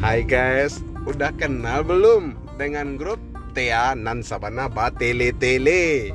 Hai guys, udah kenal belum dengan grup Tea Nan Sabana Batele Tele?